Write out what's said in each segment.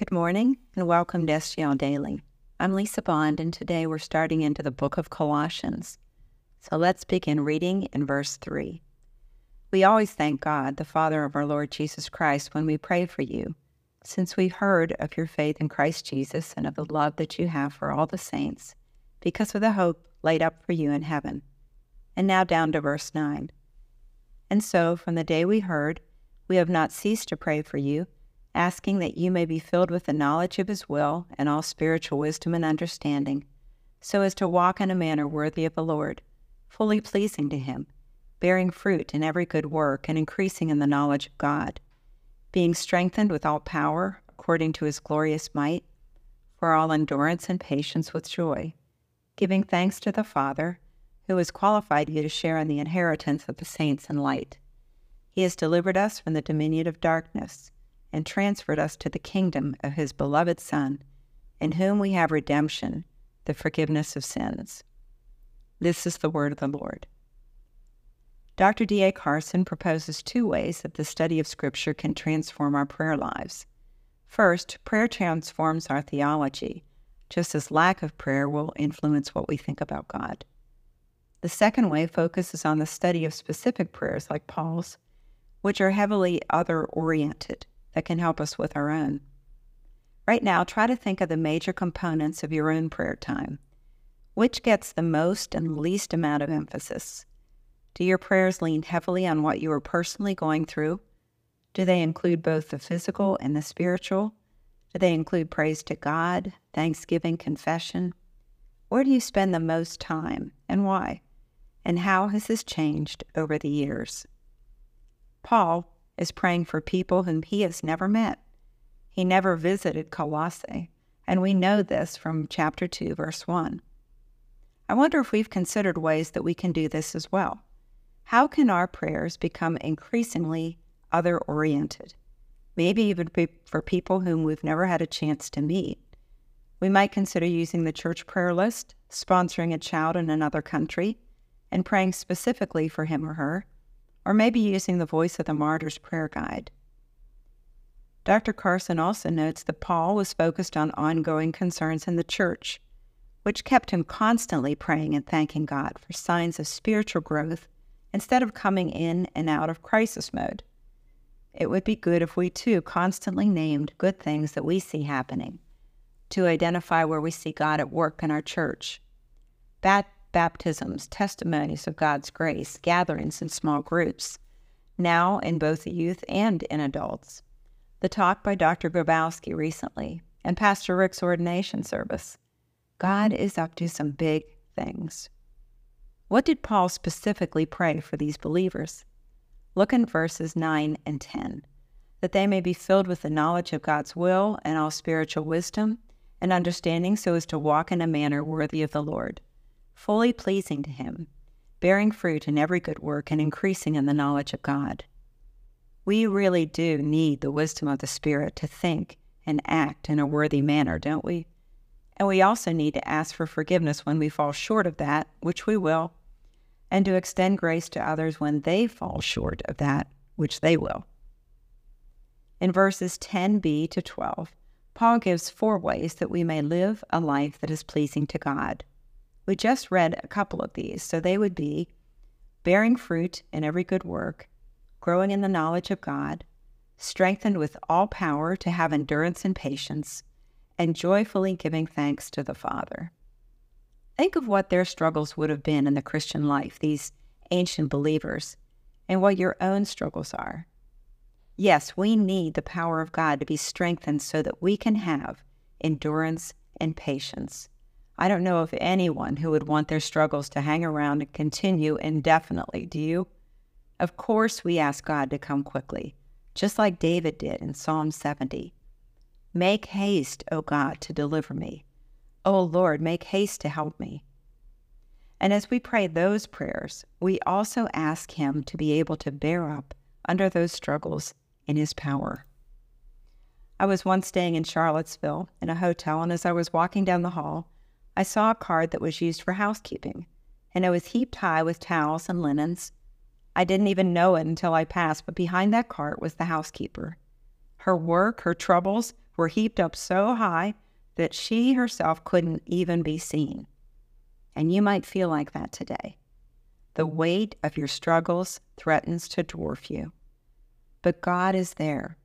Good morning and welcome to SGL Daily. I'm Lisa Bond, and today we're starting into the book of Colossians. So let's begin reading in verse 3. We always thank God, the Father of our Lord Jesus Christ, when we pray for you, since we've heard of your faith in Christ Jesus and of the love that you have for all the saints, because of the hope laid up for you in heaven. And now down to verse 9. And so, from the day we heard, we have not ceased to pray for you, asking that you may be filled with the knowledge of His will and all spiritual wisdom and understanding, so as to walk in a manner worthy of the Lord, fully pleasing to Him, bearing fruit in every good work and increasing in the knowledge of God, being strengthened with all power according to His glorious might, for all endurance and patience with joy, giving thanks to the Father who has qualified you to share in the inheritance of the saints in light. He has delivered us from the dominion of darkness and transferred us to the kingdom of his beloved Son, in whom we have redemption, the forgiveness of sins. This is the word of the Lord. Dr. D.A. Carson proposes two ways that the study of Scripture can transform our prayer lives. First, prayer transforms our theology, just as lack of prayer will influence what we think about God. The second way focuses on the study of specific prayers like Paul's, which are heavily other oriented that can help us with our own. Right now, try to think of the major components of your own prayer time. Which gets the most and least amount of emphasis? Do your prayers lean heavily on what you are personally going through? Do they include both the physical and the spiritual? Do they include praise to God, thanksgiving, confession? Where do you spend the most time and why? and how has this changed over the years? Paul is praying for people whom he has never met. He never visited Colossae, and we know this from chapter 2, verse 1. I wonder if we've considered ways that we can do this as well. How can our prayers become increasingly other oriented? Maybe even for people whom we've never had a chance to meet. We might consider using the church prayer list, sponsoring a child in another country, and praying specifically for him or her, or maybe using the Voice of the Martyrs prayer guide. Dr. Carson also notes that Paul was focused on ongoing concerns in the church, which kept him constantly praying and thanking God for signs of spiritual growth instead of coming in and out of crisis mode. It would be good if we too constantly named good things that we see happening to identify where we see God at work in our church. Bad baptisms, testimonies of God's grace, gatherings in small groups, now in both youth and in adults. The talk by Dr. Grabowski recently, and Pastor Rick's ordination service. God is up to some big things. What did Paul specifically pray for these believers? Look in verses 9 and 10 that they may be filled with the knowledge of God's will and all spiritual wisdom and understanding so as to walk in a manner worthy of the Lord fully pleasing to Him, bearing fruit in every good work and increasing in the knowledge of God. We really do need the wisdom of the Spirit to think and act in a worthy manner, don't we? And we also need to ask for forgiveness when we fall short of that, which we will, and to extend grace to others when they fall short of that, which they will. In verses 10b to 12, Paul gives four ways that we may live a life that is pleasing to God. We just read a couple of these, so they would be bearing fruit in every good work, growing in the knowledge of God, strengthened with all power to have endurance and patience, and joyfully giving thanks to the Father. Think of what their struggles would have been in the Christian life, these ancient believers, and what your own struggles are. Yes, we need the power of God to be strengthened so that we can have endurance and patience. I don't know of anyone who would want their struggles to hang around and continue indefinitely, do you? Of course, we ask God to come quickly, just like David did in Psalm 70. Make haste, O God, to deliver me. O Lord, make haste to help me. And as we pray those prayers, we also ask Him to be able to bear up under those struggles in His power. I was once staying in Charlottesville in a hotel, and as I was walking down the hall, I saw a card that was used for housekeeping, and it was heaped high with towels and linens. I didn't even know it until I passed, but behind that cart was the housekeeper. Her work, her troubles were heaped up so high that she herself couldn't even be seen. And you might feel like that today. The weight of your struggles threatens to dwarf you. But God is there.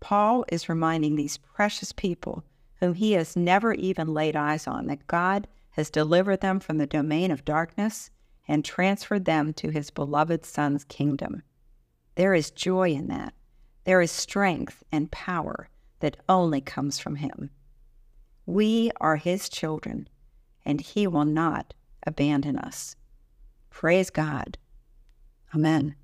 Paul is reminding these precious people whom he has never even laid eyes on that God has delivered them from the domain of darkness and transferred them to his beloved Son's kingdom. There is joy in that. There is strength and power that only comes from him. We are his children, and he will not abandon us. Praise God. Amen.